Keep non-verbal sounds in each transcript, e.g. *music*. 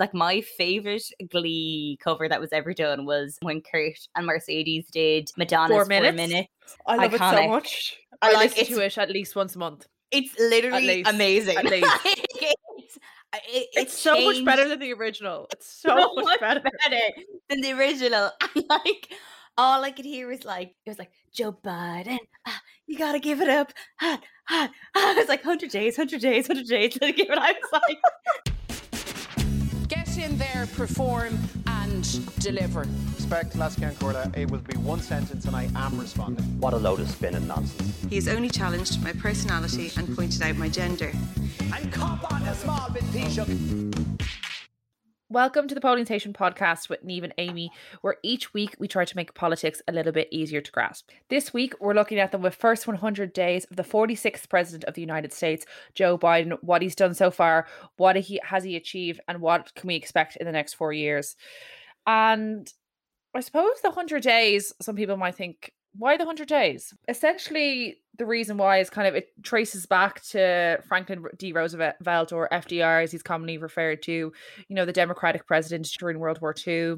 like my favorite Glee cover that was ever done was when Kurt and Mercedes did Madonna's Four Four Minutes? Minutes. I love it so much. I I like listen to it at least once a month. It's literally least. amazing. At *laughs* least. it's, it, It's, so much better than the original. It's *laughs* so, so much, better. than the original. *laughs* And like all I could hear was like it was like Joe Biden, ah, you gotta give it up. Hot, hot, hot. It was like hundred days, hundred days, hundred days. Let give it. I was like, Get in there, perform, and deliver. Respect Lasky and Corla, it will be one sentence and I am responding. What a load of spin and nonsense. He has only challenged my personality and pointed out my gender. And cop on a small bit, Taoiseach. Welcome to the Polling Station podcast with Niamh and Amy, where each week we try to make politics a little bit easier to grasp. This week we're looking at the first 100 days of the 46th President of the United States, Joe Biden, what he's done so far, what he has he achieved, and what can we expect in the next four years. And I suppose the 100 days, some people might think, why the 100 days? Essentially, the reason why is kind of it traces back to Franklin D. Roosevelt or FDR, as he's commonly referred to, you know, the Democratic president during World War II,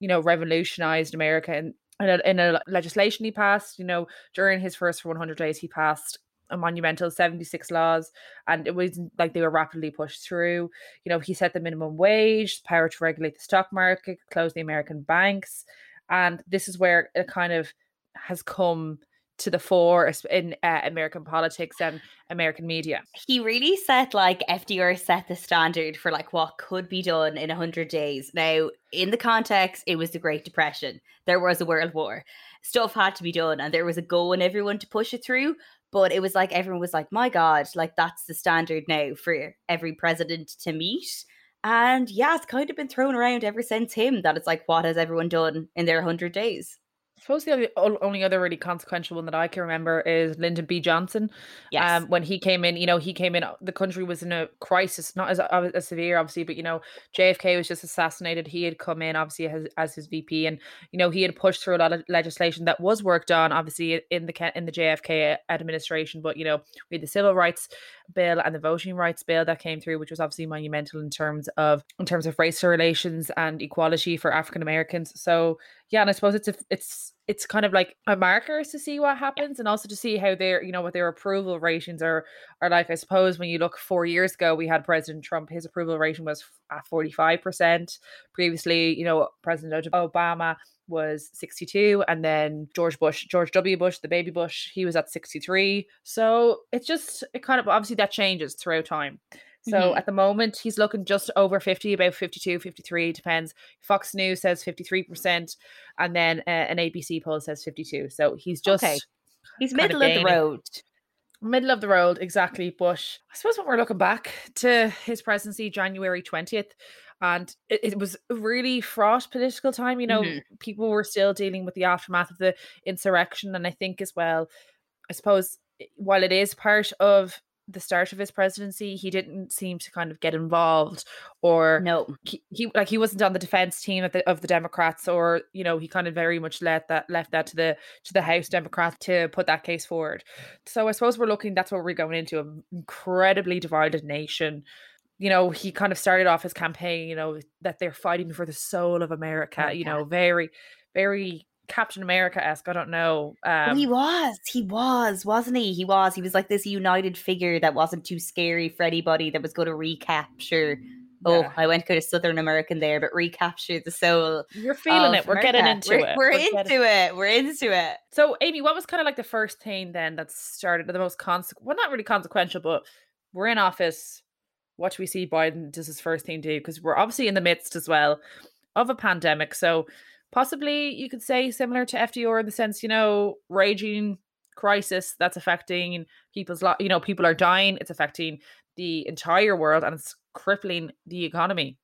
you know, revolutionized America. And in a, in a legislation he passed, you know, during his first 100 days, he passed a monumental 76 laws and it was like they were rapidly pushed through you know he set the minimum wage power to regulate the stock market close the american banks and this is where it kind of has come to the fore in uh, american politics and american media he really set like FDR set the standard for like what could be done in hundred days. Now, in the context, it was the Great Depression. There was a world war. Stuff had to be done, and there was a goal in everyone to push it through. But it was like everyone was like, "My God, like that's the standard now for every president to meet." And yeah, it's kind of been thrown around ever since him that it's like, what has everyone done in their hundred days? I suppose the only, other really consequential one that I can remember is Lyndon B. Johnson. Yes. Um, when he came in, you know, he came in, the country was in a crisis, not as, uh, as severe, obviously, but, you know, JFK was just assassinated. He had come in, obviously, as, as his VP, and, you know, he had pushed through a lot of legislation that was worked on, obviously, in the in the JFK administration. But, you know, we had the Civil Rights Bill and the Voting Rights Bill that came through, which was obviously monumental in terms of in terms of race relations and equality for African Americans. So, yeah, and I suppose it's a, it's it's kind of like a marker to see what happens and also to see how their you know what their approval ratings are are like. I suppose when you look four years ago, we had President Trump, his approval rating was at forty five percent. Previously, you know, President Obama was 62 and then George Bush George W Bush the baby Bush he was at 63 so it's just it kind of obviously that changes throughout time so Mhm. at the moment he's looking just over 50 about 52 53 depends Fox News says 53% and then uh, an ABC poll says 52 so he's just Okay. He's kind of middle of the road. middle of the road exactly but i suppose when we're looking back to his presidency january 20th and it, it was a really fraught political time you know Mhm. people were still dealing with the aftermath of the insurrection and i think as well i suppose while it is part of the start of his presidency he didn't seem to kind of get involved or No. he, he like he wasn't on the defense team of the, of the Democrats or you know he kind of very much let that left that to the to the House Democrats to put that case forward. So I suppose we're looking that's what we're going into an incredibly divided nation. You know, he kind of started off his campaign, you know, that they're fighting for the soul of America, you know, very very Captain America esque. I don't know. Um, he was. He was, wasn't he? He was. He was like this united figure that wasn't too scary for anybody that was going to recapture. Oh, yeah. I went kind of Southern American there, but recapture the soul. you're feeling it. We're getting into We're- it. We're, getting- into it. We're into it. So, Amy, what was kind of like the first thing then that started the most conse- well, not really consequential, but we're in office. What do we see Biden does his first thing do? Because we're obviously in the midst as well of a pandemic. So, possibly you could say similar to FDR in the sense, you know, raging crisis that's affecting people's lot. You know, people are dying. It's affecting the entire world and it's crippling the economy.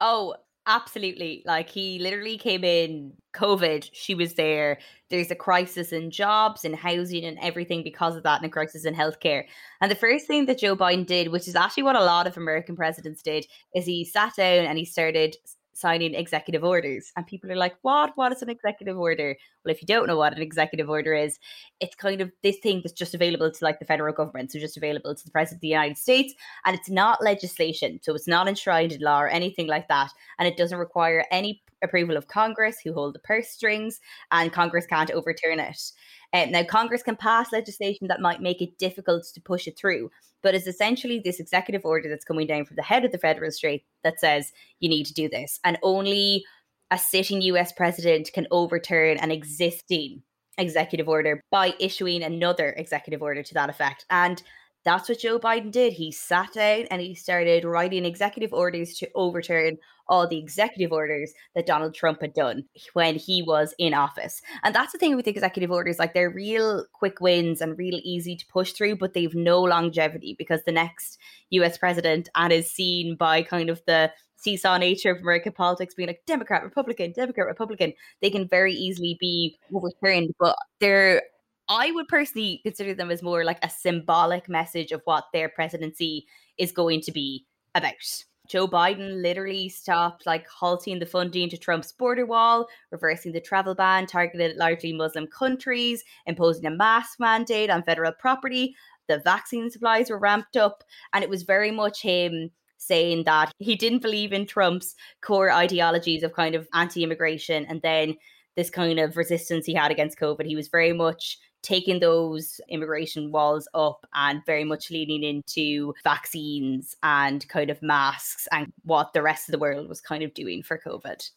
Oh, absolutely. Like he literally came in COVID, she was there. There's a crisis in jobs and housing and everything because of that, and a crisis in healthcare. And the first thing that Joe Biden did, which is actually what a lot of American presidents did, is he sat down and he started signing executive orders. And people are like, what? What is an executive order? Well, if you don't know what an executive order is, it's kind of this thing that's just available to like the federal government. So just available to the President of the United States. And it's not legislation. So it's not enshrined in law or anything like that. And it doesn't require any approval of Congress, who hold the purse strings, and Congress can't overturn it. Um, now, Congress can pass legislation that might make it difficult to push it through, but it's essentially this executive order that's coming down from the head of the federal state that says you need to do this. And only a sitting US president can overturn an existing executive order by issuing another executive order to that effect. And that's what Joe Biden did. He sat down and he started writing executive orders to overturn all the executive orders that Donald Trump had done when he was in office. And that's the thing with executive orders like they're real quick wins and real easy to push through, but they've no longevity because the next US president and is seen by kind of the seesaw nature of American politics being like Democrat, Republican, Democrat, Republican, they can very easily be overturned. But they're I would personally consider them as more like a symbolic message of what their presidency is going to be about. Joe Biden literally stopped like halting the funding to Trump's border wall, reversing the travel ban targeted at largely Muslim countries, imposing a mask mandate on federal property. The vaccine supplies were ramped up, and it was very much him saying that he didn't believe in Trump's core ideologies of kind of anti immigration and then this kind of resistance he had against COVID. He was very much taking those immigration walls up and very much leaning into vaccines and kind of masks and what the rest of the world was kind of doing for COVID.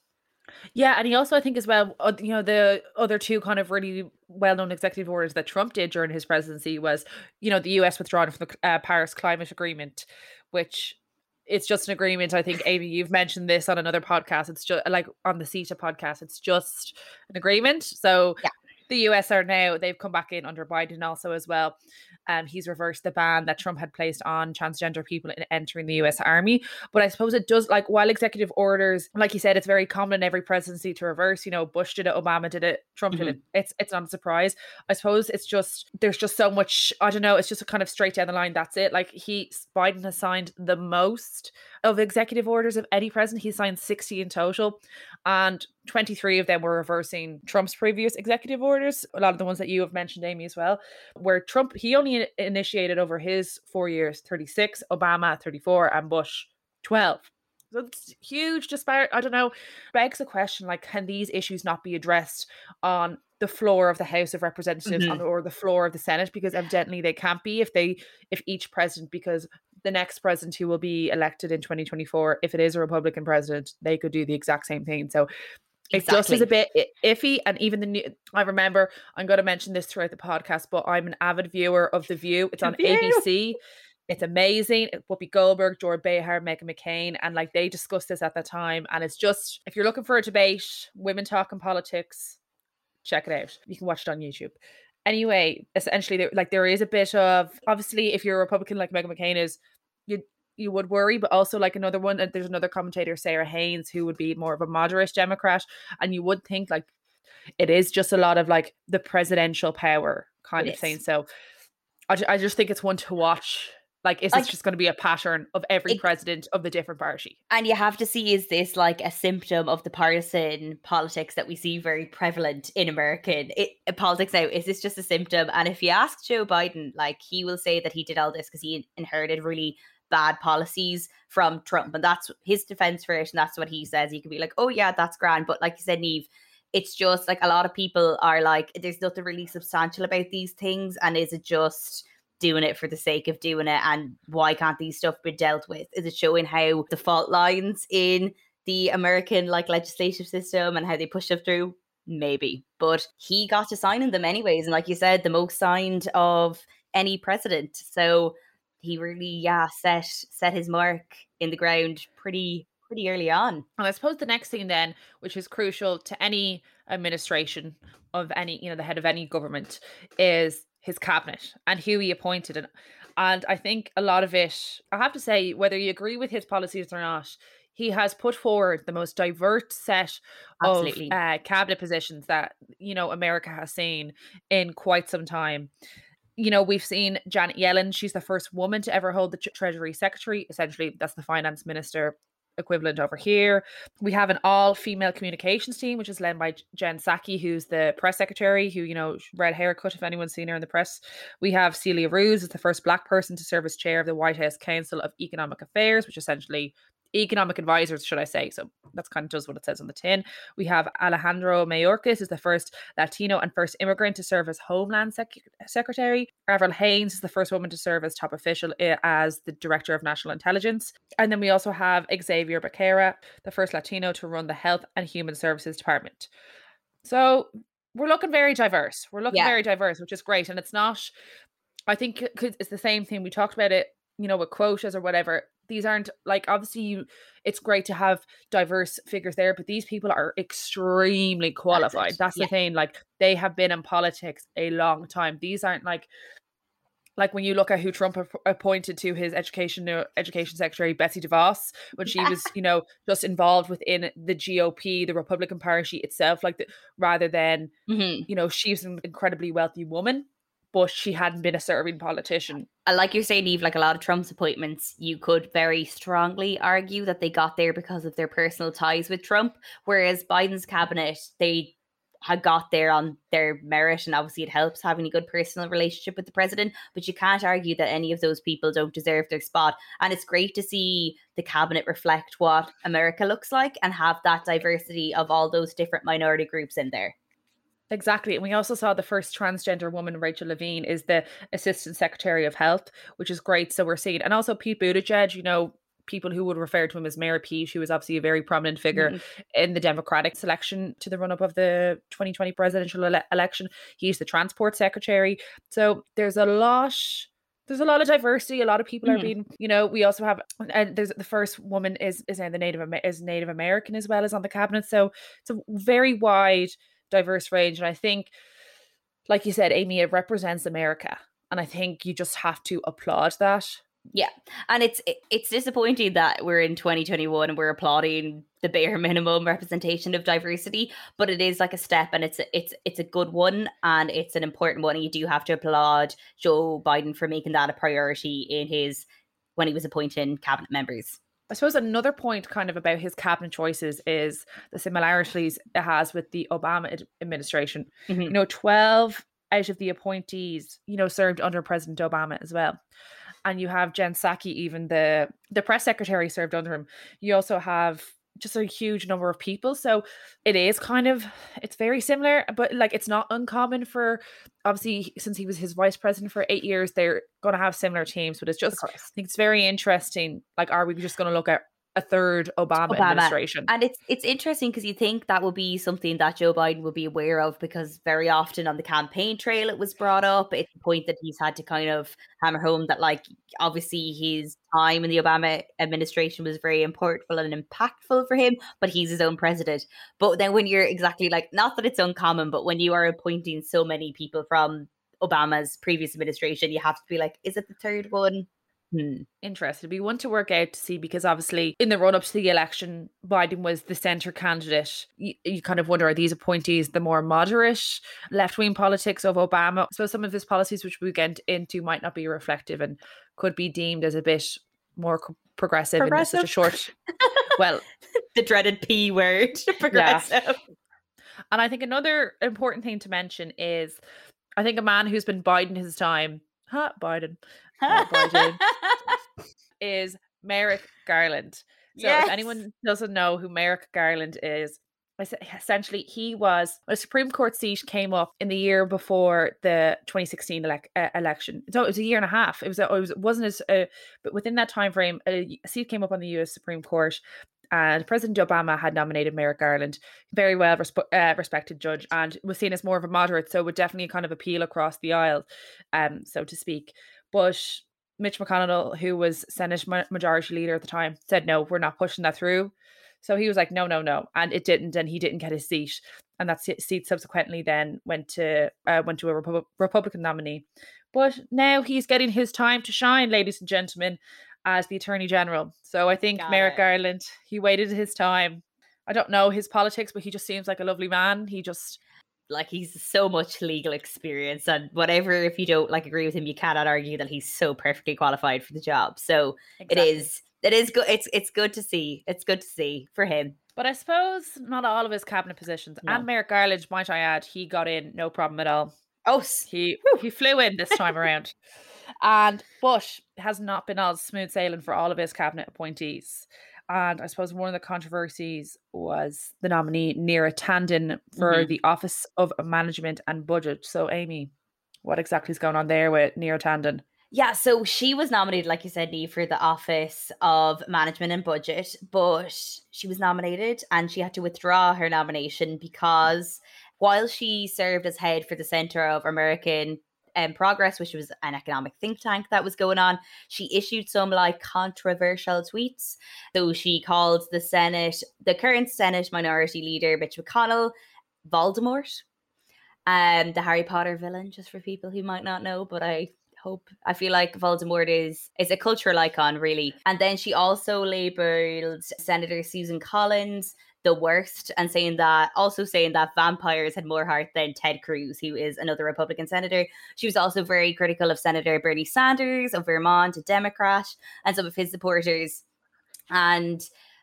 Yeah, and he also, I think, as well, you know, the other two kind of really well-known executive orders that Trump did during his presidency was, you know, the U.S. withdrawing from the uh, Paris Climate Agreement, which it's just an agreement. I think Amy, you've mentioned this on another podcast. It's just like on the CETA podcast. It's just an agreement. So yeah the US are now they've come back in under Biden also as well. Um, he's reversed the ban that Trump had placed on transgender people in entering the US Army. But I suppose it does like while executive orders, like you said, it's very common in every presidency to reverse. You know, Bush did it, Obama did it, Trump mm-hmm. did it. Mm-hmm. It's it's not a surprise. I suppose it's just there's just so much. I don't know. It's just a kind of straight down the line. That's it. Like he Biden has signed the most of executive orders of any president. He signed 60 in total. And 23 of them were reversing Trump's previous executive orders, a lot of the ones that you have mentioned, Amy, as well, where Trump, he only initiated over his four years 36, Obama 34, and Bush 12. So it's huge disparity. I don't know. Begs the question like, can these issues not be addressed on the floor of the House of Representatives mm-hmm. or the floor of the Senate? Because evidently they can't be if they if each president, because the next president who will be elected in 2024, if it is a Republican president, they could do the exact same thing. So it just is a bit iffy. And even the new, I remember, I'm going to mention this throughout the podcast, but I'm an avid viewer of The View. It's on View. ABC. It's amazing. Whoopi Goldberg, Jordan Behar, Meghan McCain, and like they discussed this at the time. And it's just, if you're looking for a debate, women talking politics, check it out. You can watch it on YouTube. Anyway, essentially, there, like there is a bit of obviously, if you're a Republican like Meghan McCain is, you would worry, but also like another one, uh, there's another commentator, Sara Haines, who would be more of a moderate Democrat, and you would think like it is just a lot of like the presidential power kind it of is. thing. So I, I just think it's one to watch. Like, is like, this just going to be a pattern of every it, president of the different party? And you have to see, is this like a symptom of the partisan politics that we see very prevalent in American it, uh, politics now? Is this just a symptom? And if you ask Joe Biden, like, he will say that he did all this because he inherited really bad policies from Trump. And that's his defense for it. And that's what he says. He could be like, oh, yeah, that's grand. But like you said, Niamh, it's just like a lot of people are like, there's nothing really substantial about these things. And is it just doing it for the sake of doing it? And why can't these stuff be dealt with? Is it showing how the fault lines in the American like legislative system and how they push it through? Maybe. But he got to signing them anyways. And like you said, the most signed of any president. So he really yeah set set his mark in the ground pretty pretty early on. And I suppose the next thing then, which is crucial to any administration of any, you know, the head of any government, is his cabinet and who he appointed. And and I think a lot of it, I have to say, whether you agree with his policies or not, he has put forward the most diverse set Absolutely. of uh, cabinet positions that you know America has seen in quite some time you know, we've seen Janet Yellen. She's the first woman to ever hold the Treasury Secretary. Essentially, that's the finance minister equivalent over here. We have an all female communications team, which is led by Jen Psaki, who's the press secretary, who, you know, red haircut, if anyone's seen her in the press. We have Celia Rouse as the first black person to serve as chair of the White House Council of Economic Affairs, which essentially economic advisors, should I say. So that's kind of just what it says on the tin. We have Alejandro Mayorkas is the first Latino and first immigrant to serve as Homeland Sec- Secretary. Avril Haines is the first woman to serve as top official eh, as the Director of National Intelligence. And then we also have Xavier Becerra, the first Latino to run the Health and Human Services Department. So we're looking very diverse. We're looking Yeah. very diverse, which is great. And it's not, I think, because it's the same thing. We talked about it, you know, with quotas or whatever. These aren't like obviously you. It's great to have diverse figures there, but these people are extremely qualified. That's, yeah. the thing. Like they have been in politics a long time. These aren't like like when you look at who Trump appointed to his education uh, education secretary Betsy DeVos when she was *laughs* you know just involved within the GOP the Republican Party itself like the, rather than Mhm. you know she's an incredibly wealthy woman but she hadn't been a serving politician uh, like you're saying, Eve, like a lot of Trump's appointments, you could very strongly argue that they got there because of their personal ties with Trump. Whereas Biden's cabinet, they had got there on their merit, and obviously it helps having a good personal relationship with the president. But you can't argue that any of those people don't deserve their spot. And it's great to see the cabinet reflect what America looks like and have that diversity of all those different minority groups in there. Exactly. And we also saw the first transgender woman, Rachel Levine, is the Assistant Secretary of Health, which is great. So we're seeing, and also Pete Buttigieg, you know, people who would refer to him as Mayor Pete, who was obviously a very prominent figure Mhm. in the Democratic selection to the run up of the 2020 presidential ele- election. He's the Transport Secretary. So there's a lot. There's a lot of diversity. A lot of people are Mhm. being, you know. We also have, and there's the first woman is is now the Native is Native American as well as on the cabinet. So it's a very wide diverse range. And I think, like you said, Amy, it represents America. And I think you just have to applaud that. Yeah, and it's it's disappointing that we're in 2021 and we're applauding the bare *laughs* minimum representation of diversity, but it is like a step, and it's a, it's it's a good one, and it's an important one. And you do have to applaud Joe Biden for making that a priority in his when he was appointing cabinet members. I suppose another point kind of about his cabinet choices is the similarities it has with the Obama ad- administration. Mhm. You know, 12 out of the appointees, you know, served under President Obama as well. And you have Jen Psaki, even the the press secretary served under him. You also have just a huge number of people. So it is kind of it's very similar, but like it's not uncommon for obviously since he was his vice president for eight years, they're gonna have similar teams, but it's just I think it's very interesting. Like, are we just going to look at a third Obama, Obama. administration? And it's it's interesting because you think that would be something that Joe Biden would be aware of because very often on the campaign trail it was brought up. It's a point that he's had to kind of hammer home that like obviously his time in the Obama administration was very important and impactful for him, but he's his own president. But then when you're exactly like not that it's uncommon, but when you are appointing so many people from Obama's previous administration, you have to be like, is it the third one? Hmm. Interested. We want to work out to see because obviously in the run up to the election, Biden was the center candidate. You, you kind of wonder are these appointees the more moderate left wing politics of Obama? So some of his policies, which we get into, might not be reflective and could be deemed as a bit more co- progressive, in such a short. *laughs* well, the dreaded P word, *laughs* progressive. And I think another important thing to mention is I think a man who's been Biden his time, huh, Biden, Oh, *laughs* is Merrick Garland. So Yes. if anyone doesn't know who Merrick Garland is, essentially he was a Supreme Court seat came up in the year before the 2016 elec- uh, election. So it was a year and a half. It was a, it was wasn't as uh, but within that time frame, a, a seat came up on the U.S. Supreme Court. And President Obama had nominated Merrick Garland, very well resp- uh, respected judge, and was seen as more of a moderate, so would definitely kind of appeal across the aisle, um, so to speak. But Mitch McConnell, who was Senate Majority Leader at the time, said no, we're not pushing that through. So he was like, no, no, no, and it didn't, and he didn't get his seat, and that seat subsequently then went to uh, went to a Repu- Republican nominee. But now he's getting his time to shine, ladies and gentlemen, as the Attorney General. So I think Got Merrick it. Garland, he waited his time. I don't know his politics, but he just seems like a lovely man. He just like he's so much legal experience and whatever if you don't like agree with him you cannot argue that he's so perfectly qualified for the job so it Exactly. is it is good. It's it's good to see. It's good to see for him. But I suppose not all of his cabinet positions. No. And Merrick Garland, might I add, he got in no problem at all. Oh, He he flew in this time around. *laughs* And Bush has not been all smooth sailing for all of his cabinet appointees. And I suppose one of the controversies was the nominee Neera Tandon for Mhm. the Office of Management and Budget. So, Amy, what exactly is going on there with Neera Tandon? Yeah, so she was nominated, like you said, Niamh, for the Office of Management and Budget, but she was nominated and she had to withdraw her nomination because while she served as head for the Center of American um, Progress, which was an economic think tank that was going on, she issued some like controversial tweets. So she called the Senate, the current Senate Minority Leader, Mitch McConnell, Voldemort. Um, the Harry Potter villain, just for people who might not know, but I hope I feel like Voldemort is is a cultural icon, really. And then she also labeled Senator Susan Collins the worst and saying that also saying that vampires had more heart than Ted Cruz, who is another Republican senator. She was also very critical of Senator Bernie Sanders of Vermont, a Democrat, and some of his supporters. And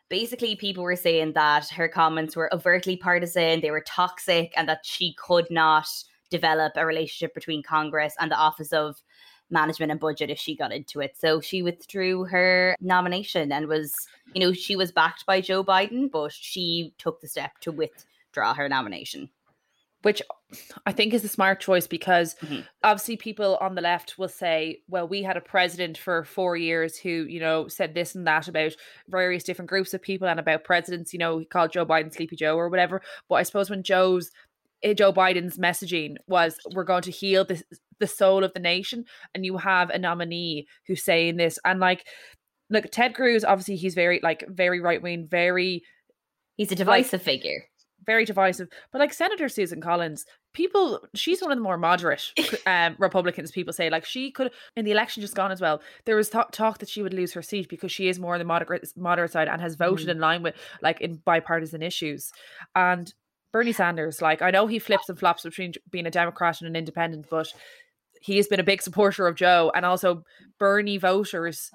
basically people were saying that her comments were overtly partisan, they were toxic, and that she could not develop a relationship between Congress and the Office of Management and Budget if she got into it. So she withdrew her nomination and was, you know, she was backed by Joe Biden, but she took the step to withdraw her nomination. which I think is a smart choice because Mhm. obviously people on the left will say, well, we had a president for four years who, you know, said this and that about various different groups of people and about presidents, you know, he called Joe Biden Sleepy Joe or whatever. But I suppose when Joe's Joe Biden's messaging was we're going to heal this the soul of the nation and you have a nominee who's saying this and like look Ted Cruz obviously he's very like very right wing very He's a divisive figure. very divisive. But like Senator Susan Collins, people, she's one of the more moderate *laughs* um, Republicans. People say like she could in the election just gone as well. There was th- talk that she would lose her seat because she is more on the moderate moderate side and has voted in line with like in bipartisan issues. And Bernie Sanders, like I know he flips and flops between being a Democrat and an independent, but he has been a big supporter of Joe, and also Bernie voters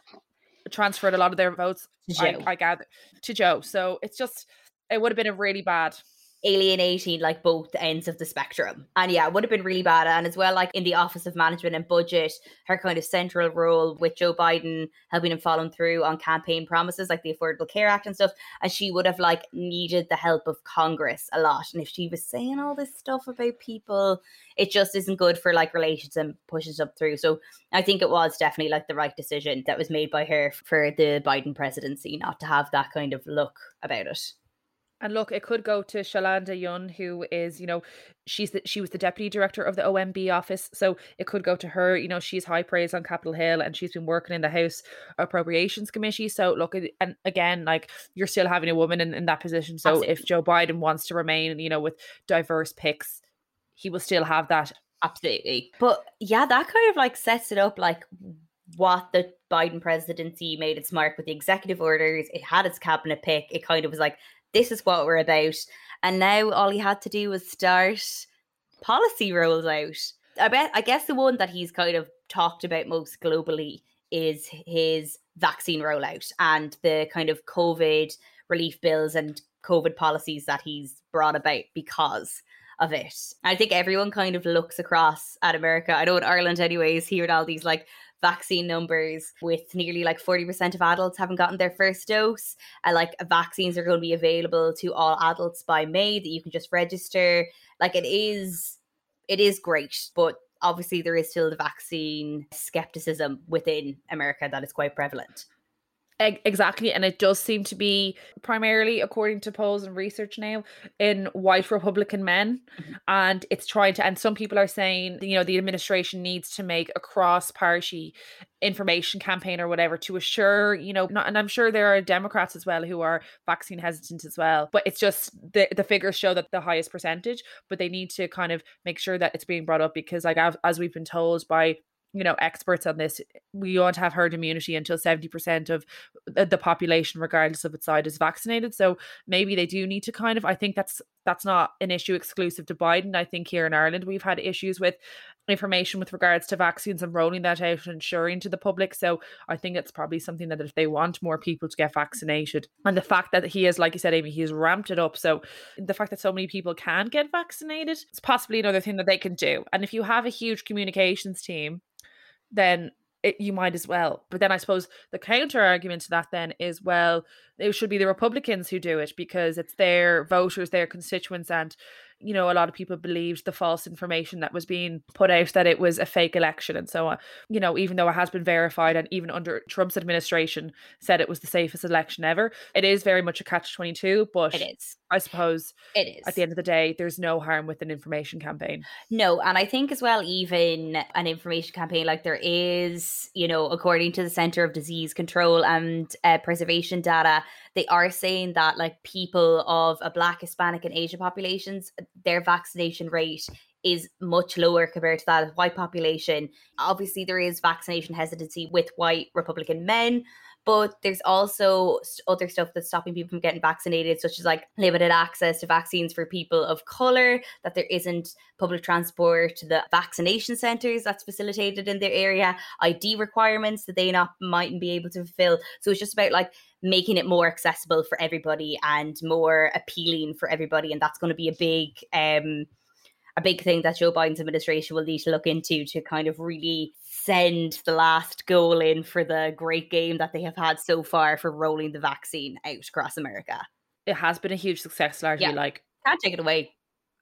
transferred a lot of their votes. I, I gather to Joe. So it's just it would have been a really bad alienating like both ends of the spectrum. And yeah, it would have been really bad. And as well, like in the Office of Management and Budget, her kind of central role with Joe Biden helping him following through on campaign promises like the Affordable Care Act and stuff. And she would have like needed the help of Congress a lot. And if she was saying all this stuff about people, it just isn't good for like relations and pushes up through. So I think it was definitely like the right decision that was made by her for the Biden presidency, not to have that kind of look about it. And look, it could go to Shalanda Young, who is, you know, she's the, she was the deputy director of the OMB office, so it could go to her. You know, she's high praise on Capitol Hill, and she's been working in the House Appropriations Committee. So look, and again, like you're still having a woman in, in that position. So if Joe Biden wants to remain, you know, with diverse picks, he will still have that. Absolutely. But yeah, that kind of like sets it up like what the Biden presidency made its mark with the executive orders. It had its cabinet pick. It kind of was like, this is what we're about. And now all he had to do was start policy rolls out. I bet I guess the one that he's kind of talked about most globally is his vaccine rollout and the kind of COVID relief bills and COVID policies that he's brought about because of it. I think everyone kind of looks across at America. I know in Ireland, anyways, hearing all these like vaccine numbers with nearly like 40% of adults haven't gotten their first dose. And like vaccines are going to be available to all adults by May that you can just register. Like it is, it is great, but obviously there is still the vaccine skepticism within America that is quite prevalent. Exactly, and it does seem to be primarily, according to polls and research now, in white Republican men, mm-hmm. and it's trying to. And some people are saying, you know, the administration needs to make a cross-party information campaign or whatever to assure, you know, not, and I'm sure there are Democrats as well who are vaccine hesitant as well. But it's just the the figures show that the highest percentage, but they need to kind of make sure that it's being brought up because, like, as we've been told by you know experts on this we won't have herd immunity until 70% of the the population regardless of its side is vaccinated so maybe they do need to kind of i think that's that's not an issue exclusive to biden i think here in ireland we've had issues with information with regards to vaccines and rolling that out and ensuring to the public. So I think it's probably something that if they want more people to get vaccinated, and the fact that he is, like you said, Amy, he's ramped it up. So the fact that so many people can get vaccinated, it's possibly another thing that they can do. And if you have a huge communications team, then it, you might as well. But then I suppose the counter argument to that then is well, it should be the Republicans who do it because it's their voters, their constituents, and you know, a lot of people believed the false information that was being put out that it was a fake election and so on. You know, even though it has been verified and even under Trump's administration said it was the safest election ever, it is very much a catch 22. But It is. I suppose It is. at the end of the day, there's no harm with an information campaign. No, and I think as well, even an information campaign like there is, you know, according to the Center of Disease Control and uh, Preservation data, they are saying that like people of a Black, Hispanic, and Asian populations, their vaccination rate is much lower compared to that of white population. Obviously, there is vaccination hesitancy with white Republican men, but there's also other stuff that's stopping people from getting vaccinated, such as like limited access to vaccines for people of color, that there isn't public transport to the vaccination centers that's facilitated in their area, ID requirements that they not mightn't be able to fulfill. So it's just about like making it more accessible for everybody and more appealing for everybody, and that's going to be a big um a big thing that Joe Biden's administration will need to look into to kind of really send the last goal in for the great game that they have had so far for rolling the vaccine out across America. It has been a huge success, largely. Yeah. Like Can't take it away.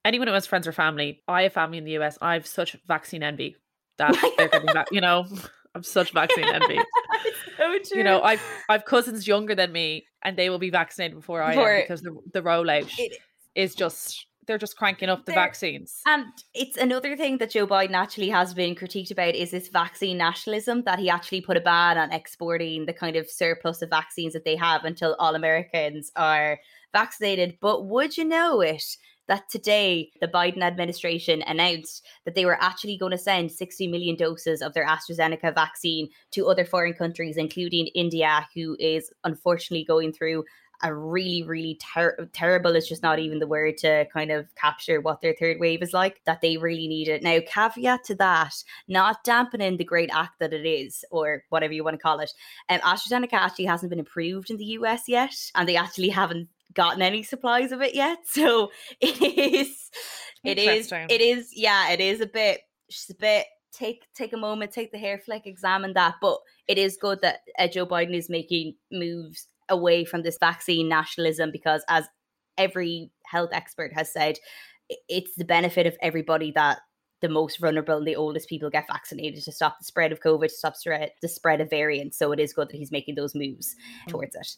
anyone who has friends or family, I have family in the US. I have such vaccine envy *laughs* that they're getting back. You know, *laughs* I'm such vaccine envy. *laughs* so true. You know, I've I've cousins younger than me, and they will be vaccinated before I Before- am because the the rollout It- is just they're just cranking up the They're- vaccines. And it's another thing that Joe Biden actually has been critiqued about is this vaccine nationalism that he actually put a ban on exporting the kind of surplus of vaccines that they have until all Americans are vaccinated. But would you know it? That today the Biden administration announced that they were actually going to send 60 million doses of their AstraZeneca vaccine to other foreign countries, including India, who is unfortunately going through a really, really ter- terrible is just not even the word to kind of capture what their third wave is like, that they really need it. Now, caveat to that, not dampening the great act that it is, or whatever you want to call it. Um, AstraZeneca actually hasn't been approved in the US yet, and they actually haven't gotten any supplies of it yet. *laughs* So it is, it is, it is, yeah, it is a bit, just a bit. Take take a moment, take the hair flick, examine that. But it is good that uh, Joe Biden is making moves away from this vaccine nationalism because, as every health expert has said, it's the benefit of everybody that the most vulnerable and the oldest people get vaccinated to stop the spread of COVID, to stop the spread of variants. So it is good that he's making those moves mm. towards it.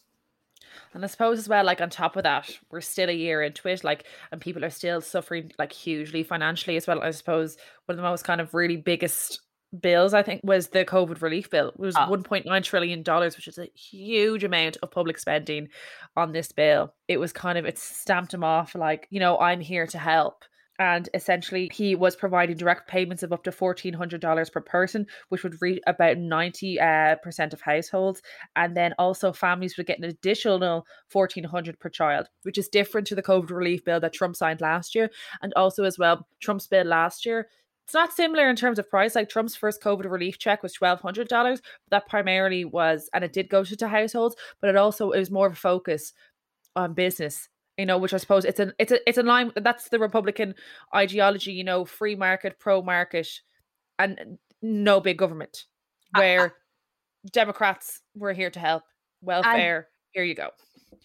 And I suppose as well, like on top of that, we're still a year into it, like, and people are still suffering like hugely financially as well. I suppose one of the most kind of really biggest bills, I think, was the COVID relief bill. It was Ah. $1.9 trillion, which is a huge amount of public spending on this bill. It was kind of, it stamped him off like, you know, I'm here to help. And essentially, he was providing direct payments of up to $1,400 per person, which would reach about 90 uh, percent of households and then also families would get an additional 1400 per child which is different to the covid relief bill that trump signed last year and also as well trump's bill last year it's not similar in terms of price like trump's first covid relief check was $1200 but that primarily was and it did go to, to households but it also it was more of a focus on business you know which i suppose it's an it's a it's in line that's the republican ideology you know free market pro market and no big government where democrats were here to help. Welfare here you go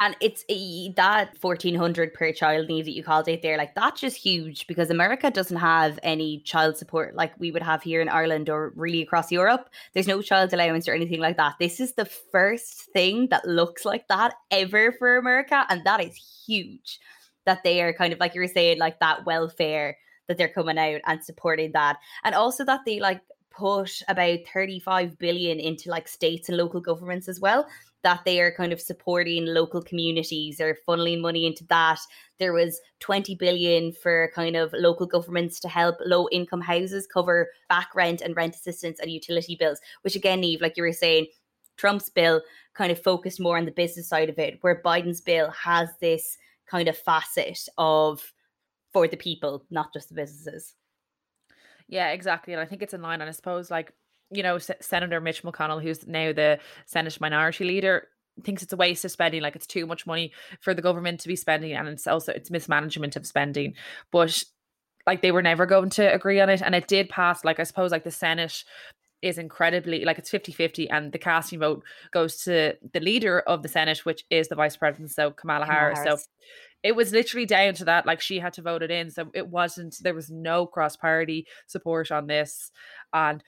And it's eh, a, that 1400 per child need that you called out there, like that's just huge because America doesn't have any child support like we would have here in Ireland or really across Europe. There's no child allowance or anything like that. This is the first thing that looks like that ever for America. And that is huge that they are kind of like you were saying, like that welfare that they're coming out and supporting that. And also that they like put about 35 billion into like states and local governments as well that they are kind of supporting local communities or funneling money into that. There was 20 billion for kind of local governments to help low income houses cover back rent and rent assistance and utility bills, which again, Eve, like you were saying, Trump's bill kind of focused more on the business side of it, where Biden's bill has this kind of facet of for the people, not just the businesses. Yeah, exactly. And I think it's in line. And I suppose, like, you know, S- Senator Mitch McConnell, who's now the Senate minority leader, thinks it's a waste of spending. Like, it's too much money for the government to be spending. And it's also, it's mismanagement of spending. But like, they were never going to agree on it. And it did pass, like, I suppose, like the Senate is incredibly like it's 50-50 and the casting vote goes to the leader of the senate which is the vice president so kamala, Kamala harris. Harris. so it was literally down to that like she had to vote it in so it wasn't there was no cross party support on this and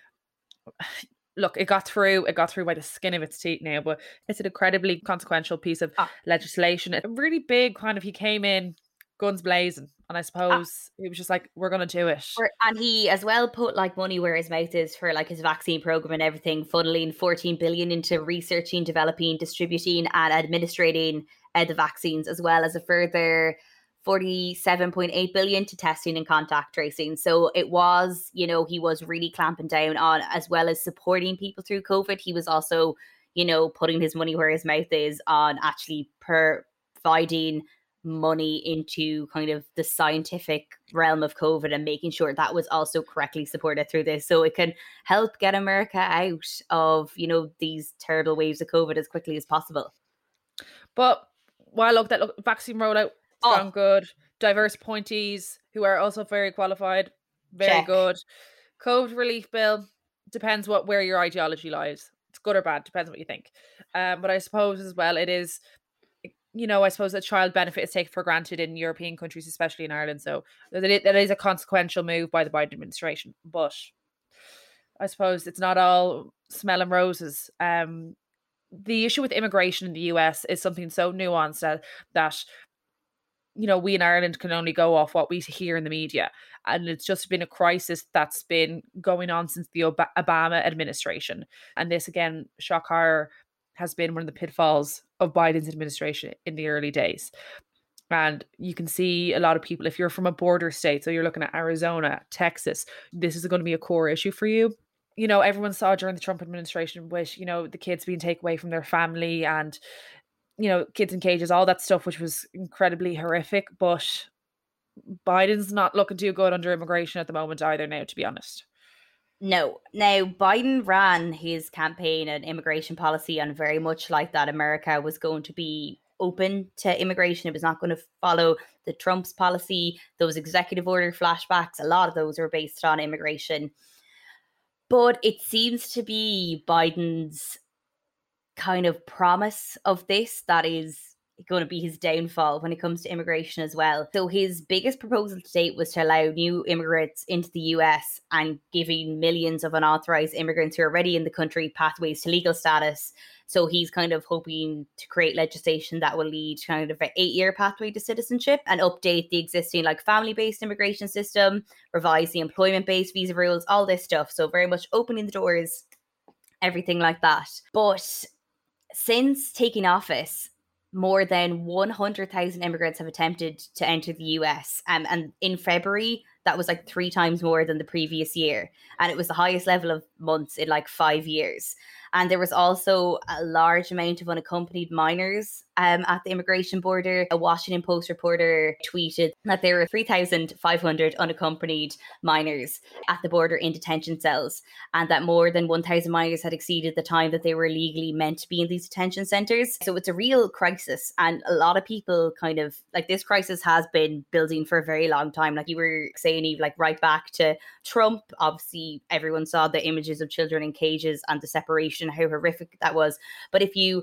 *sighs* look it got through it got through by the skin of its teeth now but it's an incredibly consequential piece of Ah. legislation a really big kind of he came in guns blazing and i suppose he was just like we're gonna do it and he as well put like money where his mouth is for like his vaccine program and everything, funneling 14 billion into researching, developing, distributing, and administrating uh, the vaccines, as well as a further 47.8 billion to testing and contact tracing. So it was, you know, he was really clamping down on as well as supporting people through COVID. He was also, you know, putting his money where his mouth is on actually providing money into kind of the scientific realm of COVID and making sure that was also correctly supported through this. So it can help get America out of, you know, these terrible waves of COVID as quickly as possible. But while look that look vaccine rollout, it's Oh. good. Diverse appointees who are also very qualified, very Check. good. COVID relief bill depends what where your ideology lies. It's good or bad, depends what you think. Um, but I suppose as well it is you know, I suppose that child benefit is taken for granted in European countries, especially in Ireland. So that it- that is a consequential move by the Biden administration. But I suppose it's not all smell and roses. Um, the issue with immigration in the US is something so nuanced that, that you know we in Ireland can only go off what we hear in the media, and it's just been a crisis that's been going on since the Obama administration. And this again, shock horror, has been one of the pitfalls of Biden's administration in the early days. And you can see a lot of people, if you're from a border state, so you're looking at Arizona, Texas, this is going to be a core issue for you you know, everyone saw during the Trump administration with, you know, the kids being taken away from their family and, you know, kids in cages, all that stuff, which was incredibly horrific. But Biden's not looking too good under immigration at the moment either now, to be honest. No. Now, Biden ran his campaign and immigration policy on very much like that America was going to be open to immigration. It was not going to follow the Trump's policy. Those executive order flashbacks, a lot of those were based on immigration. But it seems to be Biden's kind of promise of this that is going to be his downfall when it comes to immigration as well. So his biggest proposal to date was to allow new immigrants into the US and giving millions of unauthorized immigrants who are already in the country pathways to legal status. So he's kind of hoping to create legislation that will lead to kind of an eight-year pathway to citizenship and update the existing like family-based immigration system, revise the employment-based visa rules, all this stuff. So very much opening the doors, everything like that. But since taking office, more than 100,000 immigrants have attempted to enter the US. Um, and in February, that was like three times more than the previous year. And it was the highest level of months in like five years. And there was also a large amount of unaccompanied minors um, at the immigration border. A Washington Post reporter tweeted that there were 3,500 unaccompanied minors at the border in detention cells, and that more than 1,000 minors had exceeded the time that they were legally meant to be in these detention centers. So it's a real crisis. And a lot of people kind of like this crisis has been building for a very long time. Like you were saying, like right back to Trump. Obviously, everyone saw the images of children in cages and the separation, how horrific that was. But if you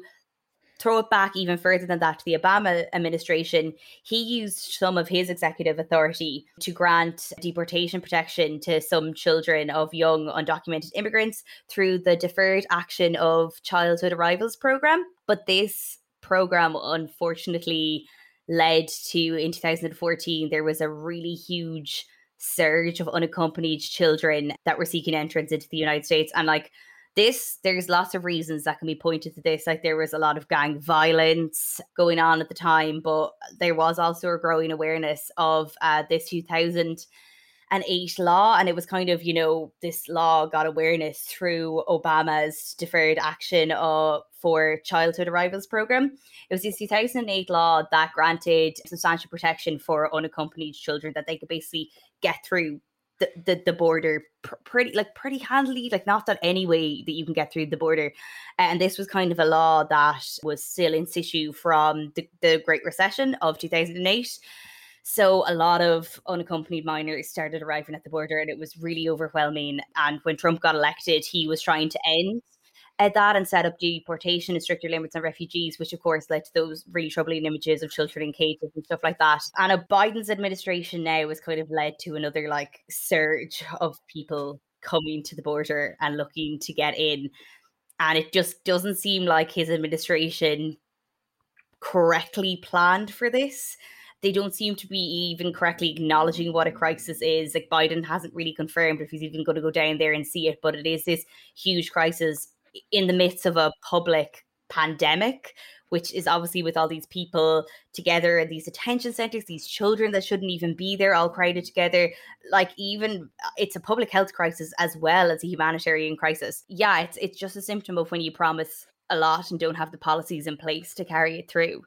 throw it back even further than that to the Obama administration, he used some of his executive authority to grant deportation protection to some children of young undocumented immigrants through the Deferred Action of Childhood Arrivals program. But this program, unfortunately, led to in 2014, there was a really huge surge of unaccompanied children that were seeking entrance into the United States. And like this, there's lots of reasons that can be pointed to this. Like there was a lot of gang violence going on at the time, but there was also a growing awareness of uh, this 2008 law. And it was kind of, you know, this law got awareness through Obama's deferred action uh, for childhood arrivals program. It was this 2008 law that granted substantial protection for unaccompanied children that they could basically get through the, the, border pr- pretty like pretty handily like not that any way that you can get through the border. And this was kind of a law that was still in situ from the, the great recession of 2008 so a lot of unaccompanied minors started arriving at the border and it was really overwhelming. And when trump got elected he was trying to end at that and set up deportation and stricter limits on refugees, which of course led to those really troubling images of children in cages and stuff like that. And a Biden's administration now has kind of led to another like surge of people coming to the border and looking to get in. And it just doesn't seem like his administration correctly planned for this they don't seem to be even correctly acknowledging what a crisis is. Like Biden hasn't really confirmed if he's even going to go down there and see it, but it is this huge crisis in the midst of a public pandemic which is obviously with all these people together and these detention centers, these children that shouldn't even be there, all crowded together. Like even uh, it's a public health crisis as well as a humanitarian crisis. Yeah, it's it's just a symptom of when you promise a lot and don't have the policies in place to carry it through.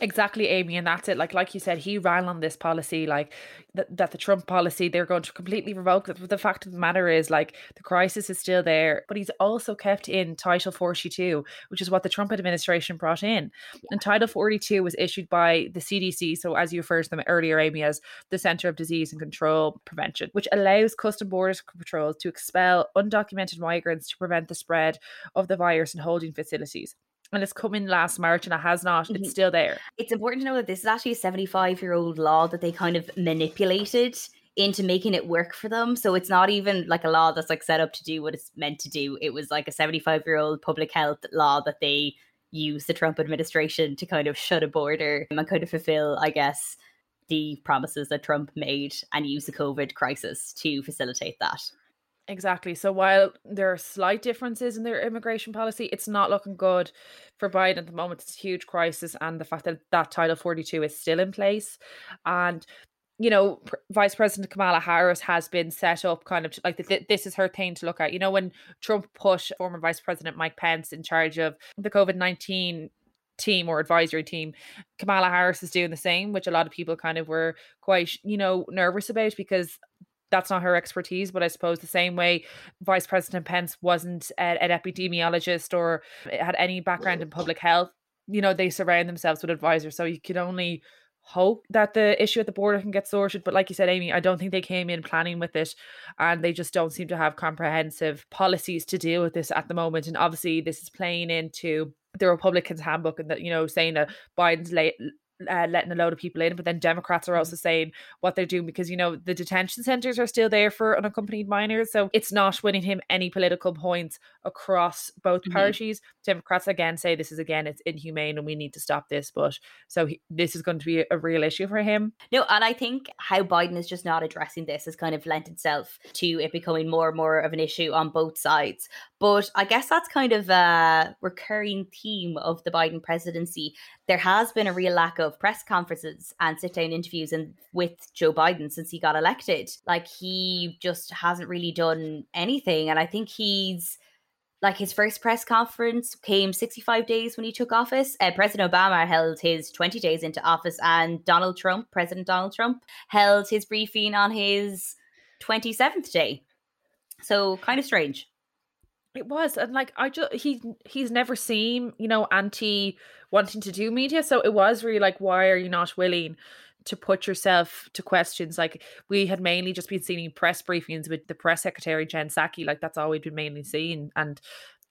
Exactly, Amy, and that's it. Like, like you said, he ran on this policy, like that, that the Trump policy, they're going to completely revoke it. But the fact of the matter is, like, the crisis is still there, but he's also kept in Title 42, which is what the Trump administration brought in. Yeah. And Title 42 was issued by the CDC, so as you referred to them earlier, Amy, as the Center of Disease and Control Prevention, which allows custom borders patrols to expel undocumented migrants to prevent the spread of the virus in holding facilities and it's come in last March and it has not. It's mm-hmm. still there. It's important to know that this is actually a 75 year old law that they kind of manipulated into making it work for them. So it's not even like a law that's like set up to do what it's meant to do. It was like a 75 year old public health law that they used the Trump administration to kind of shut a border and kind of fulfill, I guess, the promises that Trump made and use the COVID crisis to facilitate that. Exactly. So while there are slight differences in their immigration policy, it's not looking good for Biden at the moment. It's a huge crisis, and the fact that that Title 42 is still in place. And, you know, P- Vice President Kamala Harris has been set up kind of like th- this is her thing to look at. You know, when Trump put former Vice President Mike Pence in charge of the COVID 19 team or advisory team. Kamala Harris is doing the same, which a lot of people kind of were quite, you know, nervous about because that's not her expertise. But I suppose the same way Vice President Pence wasn't a, an epidemiologist or had any background in public health, you know, they surround themselves with advisors. So you can only hope that the issue at the border can get sorted. But like you said, Amy, I don't think they came in planning with it and they just don't seem to have comprehensive policies to deal with this at the moment. And obviously, this is playing into the Republicans' handbook and that, you know, saying that Biden's late uh, letting a load of people in, but then Democrats are also saying what they're doing because you know the detention centers are still there for unaccompanied minors, so it's not winning him any political points across both mm-hmm. parties. Democrats again say this is again it's inhumane and we need to stop this, but so he, this is going to be a, a real issue for him. No, and I think how Biden is just not addressing this has kind of lent itself to it becoming more and more of an issue on both sides. But I guess that's kind of a recurring theme of the Biden presidency. There has been a real lack of press conferences and sit down interviews and with Joe Biden since he got elected. Like he just hasn't really done anything. And I think he's like his first press conference came 65 days when he took office. Uh, President Obama held his 20 days into office, and Donald Trump, President Donald Trump, held his briefing on his 27th day. So kind of strange. It was, and like I just he he's never seen you know anti wanting to do media, so it was really like why are you not willing to put yourself to questions? Like we had mainly just been seeing press briefings with the press secretary Jen Psaki, like that's all we'd been mainly seeing, and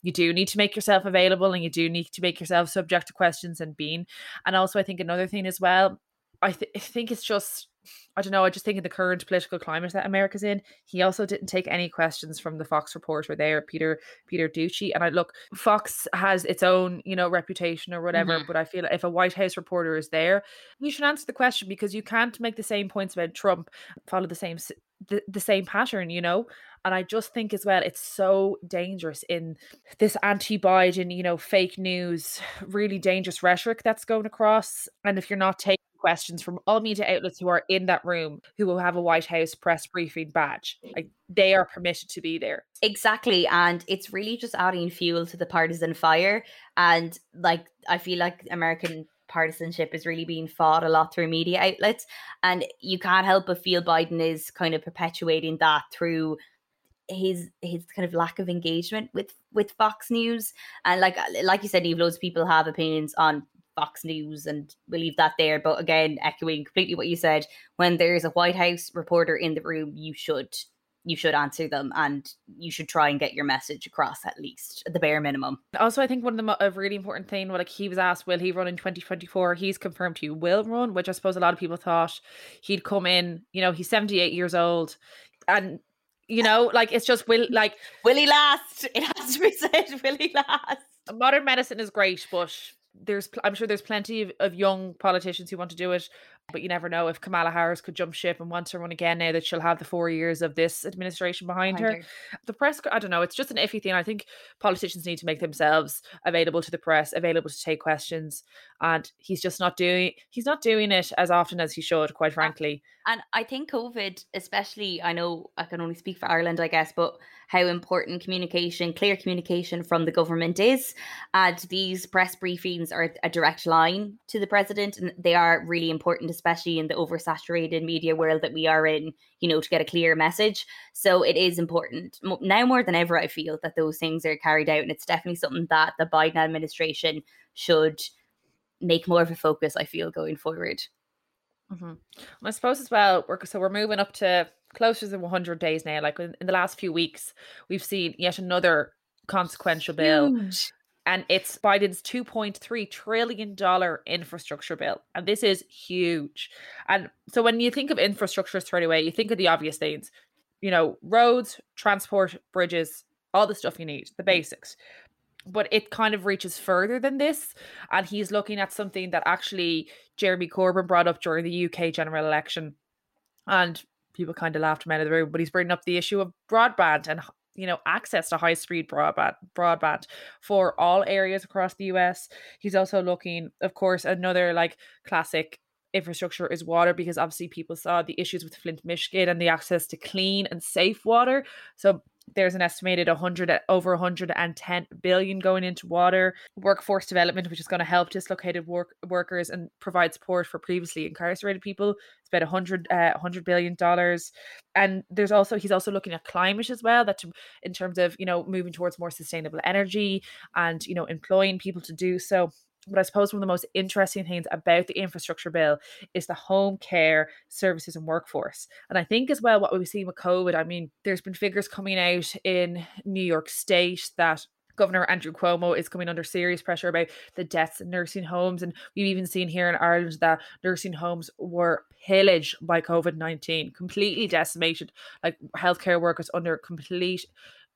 you do need to make yourself available and you do need to make yourself subject to questions and being and also i think another thing as well I, th- I think it's just I don't know. I just think in the current political climate that America's in, he also didn't take any questions from the Fox reporter there, Peter Peter Doocy. And I look, Fox has its own, you know, reputation or whatever. Mm-hmm. But I feel if a White House reporter is there, you should answer the question because you can't make the same points about Trump, follow the same the, the same pattern, you know. And I just think as well, it's so dangerous in this anti-Biden, you know, fake news, really dangerous rhetoric that's going across. And if you're not taking questions from all media outlets who are in that room who will have a White House press briefing badge. Like they are permitted to be there. Exactly. And it's really just adding fuel to the partisan fire. And like I feel like American partisanship is really being fought a lot through media outlets. And you can't help but feel Biden is kind of perpetuating that through his his kind of lack of engagement with with Fox News. And like uh, like you said, Eve, loads of people have opinions on Fox News and we'll leave that there. But again, echoing completely what you said, when there's a White House reporter in the room, you should you should answer them and you should try and get your message across at least at the bare minimum. Also, I think one of the a really important thing, like he was asked, will he run in 2024? He's confirmed he will run, which I suppose a lot of people thought he'd come in. You know, he's 78 years old, and you know, like it's just will like will he last? *laughs* It has to be said, *laughs* will he last? Modern medicine is great, but there's I'm sure there's plenty of, of young politicians who want to do it, but you never know if Kamala Harris could jump ship and want to run again now that she'll have the four years of this administration behind, behind her. her. The press, I don't know, it's just an iffy thing. I think politicians need to make themselves available to the press, available to take questions, and he's just not doing he's not doing it as often as he should, quite frankly. And I think COVID, especially, I know I can only speak for Ireland, I guess, but how important communication, clear communication from the government is. And these press briefings are a direct line to the president, and they are really important, especially in the oversaturated media world that we are in, you know, to get a clear message. So it is important now more than ever, I feel that those things are carried out. And it's definitely something that the Biden administration should make more of a focus, I feel, going forward. Mm-hmm. I suppose as well, we're so we're moving up to closer to 100 days now. Like in, in the last few weeks, we've seen yet another consequential bill. Huge. And it's Biden's $2.3 trillion infrastructure bill. And this is huge. And so when you think of infrastructure straight away, you think of the obvious things, you know, roads, transport, bridges, all the stuff you need, the basics but it kind of reaches further than this. And he's looking at something that actually Jeremy Corbyn brought up during the UK general election. And people kind of laughed him out of the room, but he's bringing up the issue of broadband and you know access to high speed broadband broadband for all areas across the US. He's also looking, of course, another like classic infrastructure is water because obviously people saw the issues with Flint, Michigan and the access to clean and safe water. So there's an estimated 100 over 110 billion going into water. Workforce development which is going to help dislocated work workers and provide support for previously incarcerated people it's about 100 uh, 100 billion dollars. And there's also he's also looking at climate as well that to, in terms of you know moving towards more sustainable energy and you know employing people to do so but I suppose one of the most interesting things about the infrastructure bill is the home care services and workforce. And I think as well what we've seen with COVID, I mean, there's been figures coming out in New York State that Governor Andrew Cuomo is coming under serious pressure about the deaths in nursing homes. And we've even seen here in Ireland that nursing homes were pillaged by COVID 19, completely decimated, like healthcare workers under complete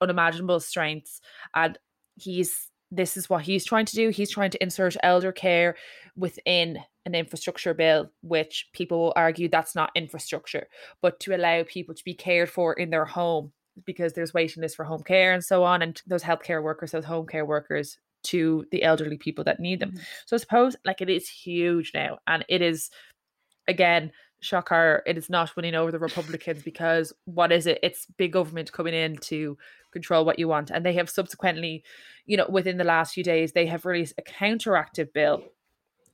unimaginable strengths. And he's this is what he's trying to do. He's trying to insert elder care within an infrastructure bill, which people will argue that's not infrastructure, but to allow people to be cared for in their home because there's waiting lists for home care and so on, and those healthcare workers, those home care workers to the elderly people that need them. Mm-hmm. So I suppose like it is huge now, and it is again shocker it is not winning over the republicans because what is it? It's big government coming in to control what you want. And they have subsequently you know within the last few days they have released a counteractive bill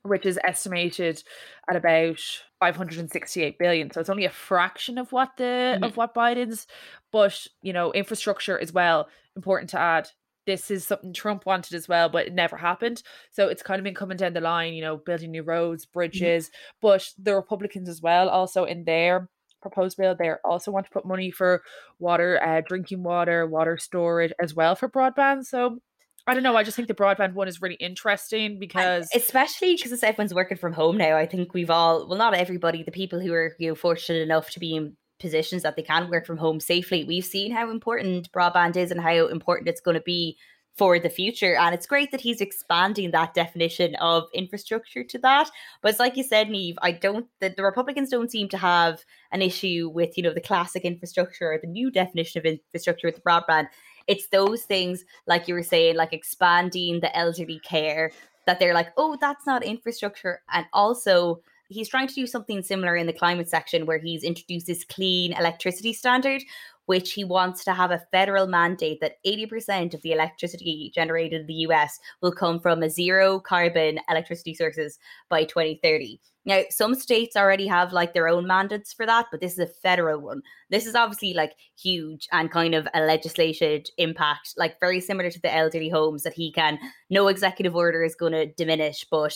which is estimated at about 568 billion. So it's only a fraction of what the mm-hmm. of what biden's but you know infrastructure as well important to add this is something Trump wanted as well, but it never happened. So it's kind of been coming down the line, you know, building new roads, mm-hmm. bridges. Mm-hmm. But the Republicans as well, also in their proposed bill, they also want to put money for water, uh, drinking water, water storage as well for broadband. So I don't know. I just think the broadband one is really interesting because, especially because everyone's working from home now. I think we've all, well, not everybody, the people who are you know fortunate enough to be in positions that they can work from home safely. We've seen how important broadband is and how important it's going to be for the future. And it's great that he's expanding that definition of infrastructure to that. But it's like you said, Niamh, I don't the, the Republicans don't seem to have an issue with, you know, the classic infrastructure or the new definition of infrastructure with broadband. It's those things, like you were saying, like expanding the elderly care that they're like, oh, that's not infrastructure. And also he's trying to do something similar in the climate section where he's introduced this clean electricity standard which he wants to have a federal mandate that 80% of the electricity generated in the US will come from a zero carbon electricity sources by 2030. Now, some states already have like their own mandates for that, but this is a federal one. This is obviously like huge and kind of a legislated impact, like very similar to the elderly homes that he can, no executive order is going to diminish, but,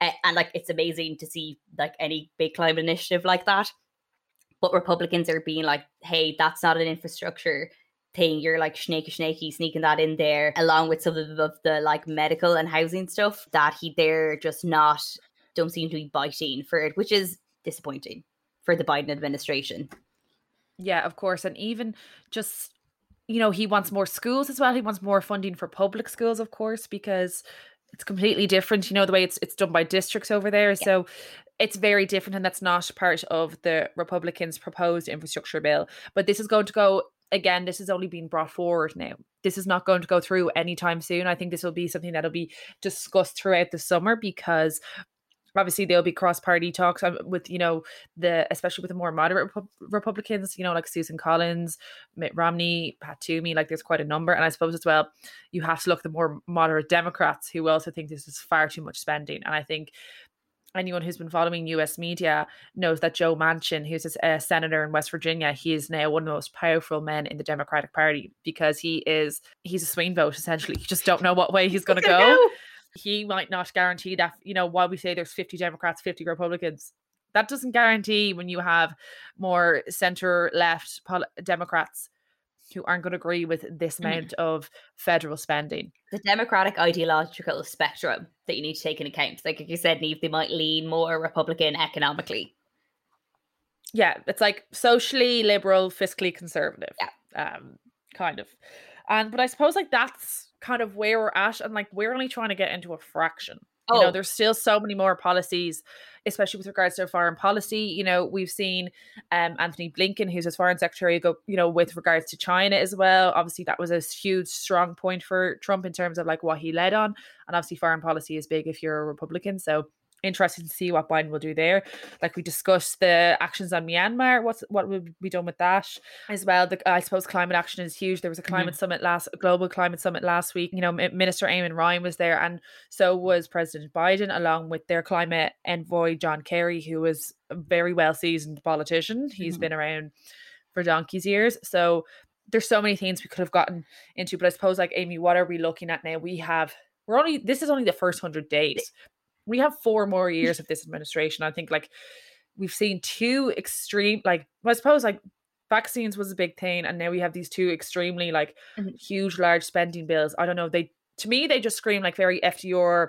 and like it's amazing to see like any big climate initiative like that but Republicans are being like, hey, that's not an infrastructure thing. You're like snaky snaky sneaking that in there along with some of the, of the like medical and housing stuff that he they're just not don't seem to be biting for it, which is disappointing for the Biden administration. Yeah, of course. And even just you know, he wants more schools as well. He wants more funding for public schools, of course, because it's completely different you know the way it's it's done by districts over there. Yeah. so it's very different and that's not part of the republicans proposed infrastructure bill. But this is going to go again this is only being brought forward now. This is not going to go through anytime soon. I think this will be something that'll be discussed throughout the summer because obviously there'll be cross-party talks um, with you know the especially with the more moderate Repu- republicans you know like susan collins mitt romney pat toomey like there's quite a number. And i suppose as well you have to look at the more moderate democrats who also think this is far too much spending. And i think anyone who's been following US media knows that Joe Manchin, who's a senator in West Virginia, he is now one of the most powerful men in the Democratic Party because he is he's a swing vote essentially. You just don't know what way he's going to go he might not guarantee that, you know, while we say there's 50 Democrats, 50 Republicans, that doesn't guarantee when you have more center left pol- Democrats who aren't going to agree with this mm. amount mm. of federal spending. The democratic ideological spectrum that you need to take into account. Like you said, Niamh, they might lean more Republican economically. Yeah, it's like socially liberal, fiscally conservative. Yeah. Um, kind of. And but I suppose like that's kind of where we're at and like we're only trying to get into a fraction you oh. know there's still so many more policies especially with regards to foreign policy you know we've seen um antony blinken who's his foreign secretary go you know with regards to china as well obviously that was a huge strong point for trump in terms of like what he led on and obviously foreign policy is big if you're a republican so interested to see what Biden will do there. Like we discussed the actions on Myanmar, what's what will be done with that as well. The, I suppose climate action is huge. There was a mm-hmm. climate mm-hmm. summit last, a global climate summit last week. You know, Minister Eamon Ryan was there, and so was President Biden, along with their climate envoy John Kerry, who was a very well seasoned politician. He's mm-hmm. been around for donkey's years, so. There's so many things we could have gotten into, but I suppose like Amy, what are we looking at now? We have we're only this is only the first hundred days we have four more years of this administration. I think like we've seen two extreme like I suppose like vaccines was a big thing and now we have these two extremely like mm-hmm. huge large spending bills. I don't know, they to me they just scream like very FDR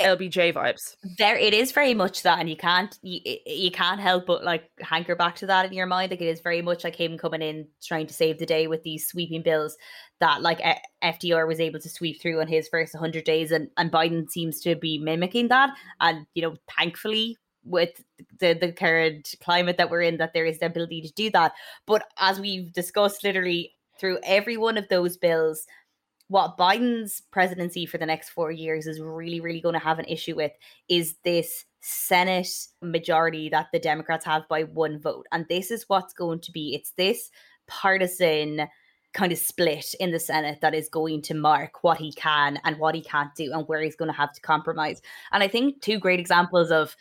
LBJ vibes. There, it is very much that, and you can't you, you can't help but like hanker back to that in your mind. Like it is very much like him coming in trying to save the day with these sweeping bills that like FDR was able to sweep through on his first 100 days, and and Biden seems to be mimicking that. And you know, thankfully, with the the current climate that we're in, that there is the ability to do that. But as we've discussed, literally through every one of those bills what Biden's presidency for the next four years is really, really going to have an issue with is this Senate majority that the Democrats have by one vote. And this is what's going to be it's this partisan kind of split in the Senate that is going to mark what he can and what he can't do and where he's going to have to compromise. And I think two great examples of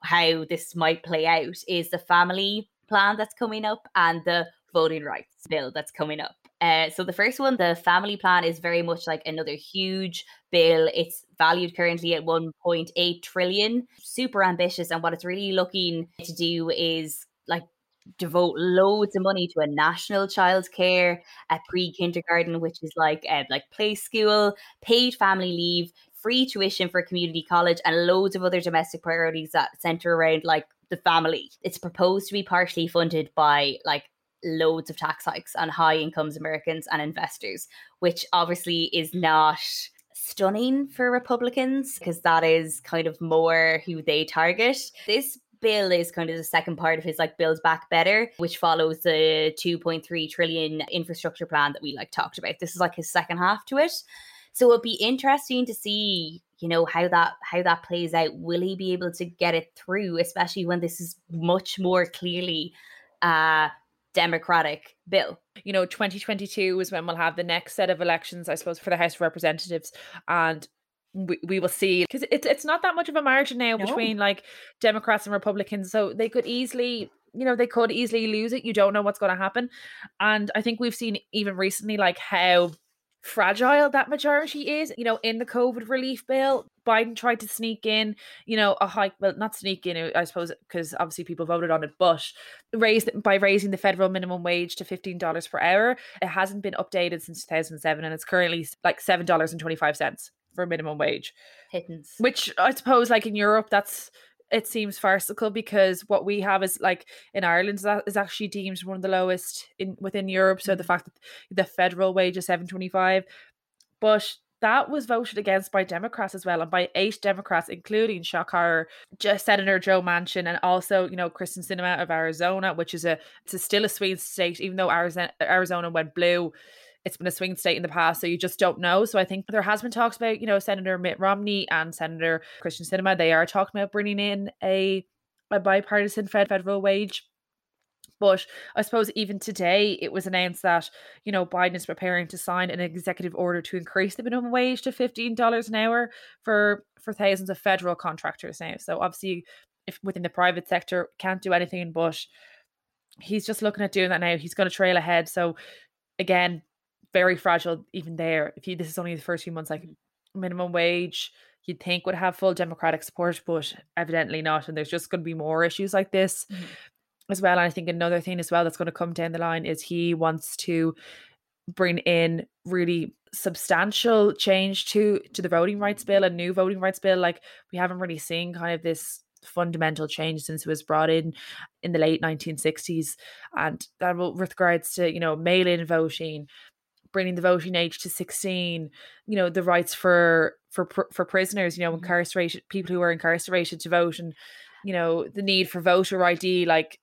how this might play out is the family plan that's coming up and the voting rights bill that's coming up. Uh, so the first one, the family plan, is very much like another huge bill. It's valued currently at 1.8 trillion, super ambitious. And what it's really looking to do is like devote loads of money to a national child care, a pre kindergarten, which is like uh, like play school, paid family leave, free tuition for community college, and loads of other domestic priorities that center around like the family. It's proposed to be partially funded by like loads of tax hikes on high incomes Americans and investors, which obviously is not stunning for Republicans because that is kind of more who they target. This bill is kind of the second part of his like build back better which follows the 2.3 trillion infrastructure plan that we like talked about. This is like his second half to it. So it'll be interesting to see you know how that how that plays out. Will he be able to get it through especially when this is much more clearly uh democratic bill you know 2022 is when we'll have the next set of elections i suppose for the house of representatives and we, we will see because it's it's not that much of a margin now No. between like democrats and republicans so they could easily you know they could easily lose it you don't know what's going to happen and i think we've seen even recently like how fragile that majority is you know in the covid relief bill. Biden tried to sneak in you know a hike well not sneak in i suppose because obviously people voted on it but raised by raising the federal minimum wage to $15 per hour it hasn't been updated since 2007 and it's currently like $7.25 for minimum wage. Pittance which I suppose like in Europe that's it seems farcical because what we have is like in Ireland that is actually deemed one of the lowest in within Europe. So the mm. fact that the federal wage is seven twenty five, but that was voted against by Democrats as well, and by eight Democrats, including shock horror, just Senator Joe Manchin, and also you know Kyrsten Sinema of Arizona, which is a it's a, still a swing state, even though Arizona Arizona went blue it's been a swing state in the past, so you just don't know. So I think there has been talks about, you know, Senator Mitt Romney and Senator Kyrsten Sinema. They are talking about bringing in a a bipartisan fed federal wage. But I suppose even today it was announced that, you know, Biden is preparing to sign an executive order to increase the minimum wage to $15 an hour for for thousands of federal contractors now. So obviously if within the private sector can't do anything but he's just looking at doing that now. He's going to trail ahead. So again, very fragile even there. If you this is only the first few months, like minimum wage, you'd think would have full democratic support, but evidently not. And there's just going to be more issues like this Mhm. as well. And I think another thing as well that's going to come down the line is he wants to bring in really substantial change to to the voting rights bill a new voting rights bill like we haven't really seen kind of this fundamental change since it was brought in in the late 1960s and that will with regards to you know mail-in voting bringing the voting age to 16 you know the rights for for for prisoners you know Mhm. incarcerated people who are incarcerated to vote and you know the need for voter id like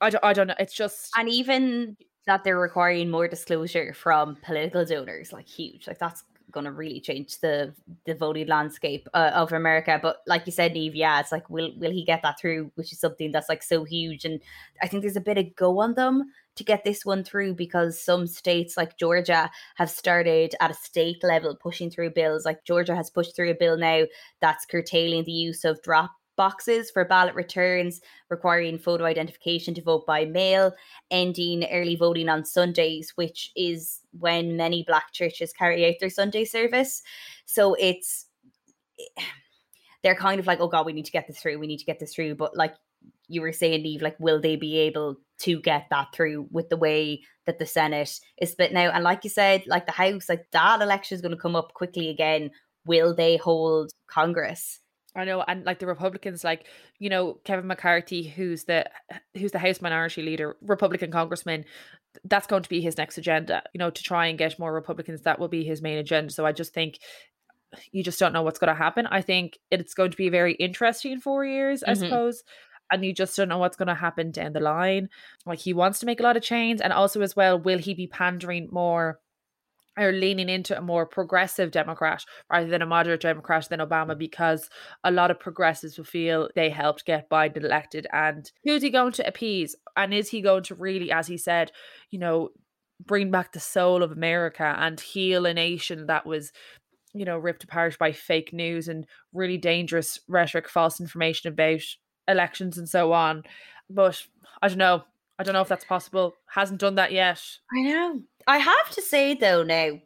i don't, I don't know it's just and even that they're requiring more disclosure from political donors like huge like that's going to really change the the voting landscape uh, of america but like you said Niamh yeah it's like will will he get that through which is something that's like so huge and i think there's a bit of go on them to get this one through because some states like georgia have started at a state level pushing through bills like georgia has pushed through a bill now that's curtailing the use of drop boxes for ballot returns requiring photo identification to vote by mail ending early voting on Sundays, which is when many black churches carry out their Sunday service. So it's eh, they're kind of like, oh God, we need to get this through. We need to get this through. But like you were saying, Eve, like, will they be able to get that through with the way that the Senate is split now? And like you said, like the House, like that election is going to come up quickly again. Will they hold Congress? I know, and like the Republicans, like you know Kevin McCarthy, who's the who's the House Minority Leader, Republican congressman. That's going to be his next agenda. You know, to try and get more Republicans. That will be his main agenda. So I just think you just don't know what's going to happen. I think it's going to be very interesting four years, I Mhm. suppose. And you just don't know what's going to happen down the line. Like he wants to make a lot of change, and also as well, will he be pandering more? or leaning into a more progressive Democrat rather than a moderate Democrat than Obama because a lot of progressives will feel they helped get Biden elected. And who's he going to appease? And is he going to really, as he said, you know, bring back the soul of America and heal a nation that was, you know, ripped apart by fake news and really dangerous rhetoric, false information about elections and so on. But I don't know. I don't know if that's possible. Hasn't done that yet. I know. I have to say though now,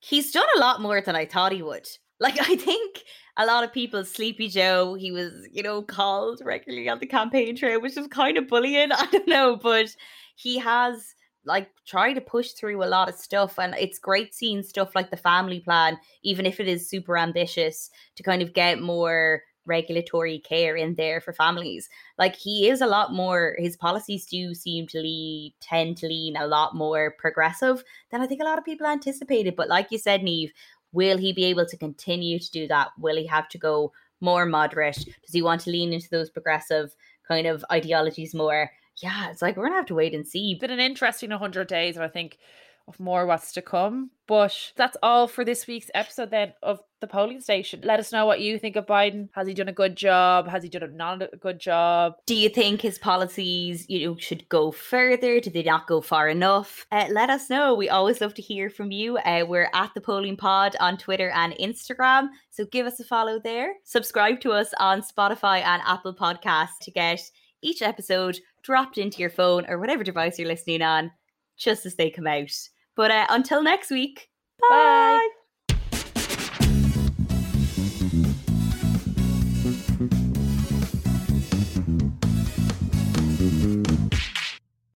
he's done a lot more than I thought he would. *laughs* Like I think a lot of people, Sleepy Joe, he was, you know, called regularly on the campaign trail, which is kind of bullying. *laughs* I don't know, but he has like tried to push through a lot of stuff and it's great seeing stuff like the family plan, even if it is super ambitious, to kind of get more regulatory care in there for families. Like he is a lot more his policies do seem to lead tend to lean a lot more progressive than I think a lot of people anticipated. But like you said, Niamh, will he be able to continue to do that? Will he have to go more moderate? Does he want to lean into those progressive kind of ideologies more? Yeah, it's like we're gonna have to wait and see. It's been an interesting 100 days, and I think of more what's to come. But that's all for this week's episode then of the polling station. Let us know what you think of Biden. Has he done a good job? Has he done a not a good job? Do you think his policies, you know, should go further? Did they not go far enough? Uh, let us know. We always love to hear from you. Uh, we're at the Polling Pod on Twitter and Instagram, so give us a follow there. Subscribe to us on Spotify and Apple Podcasts to get each episode dropped into your phone or whatever device you're listening on, just as they come out. But uh, until next week, bye. Bye.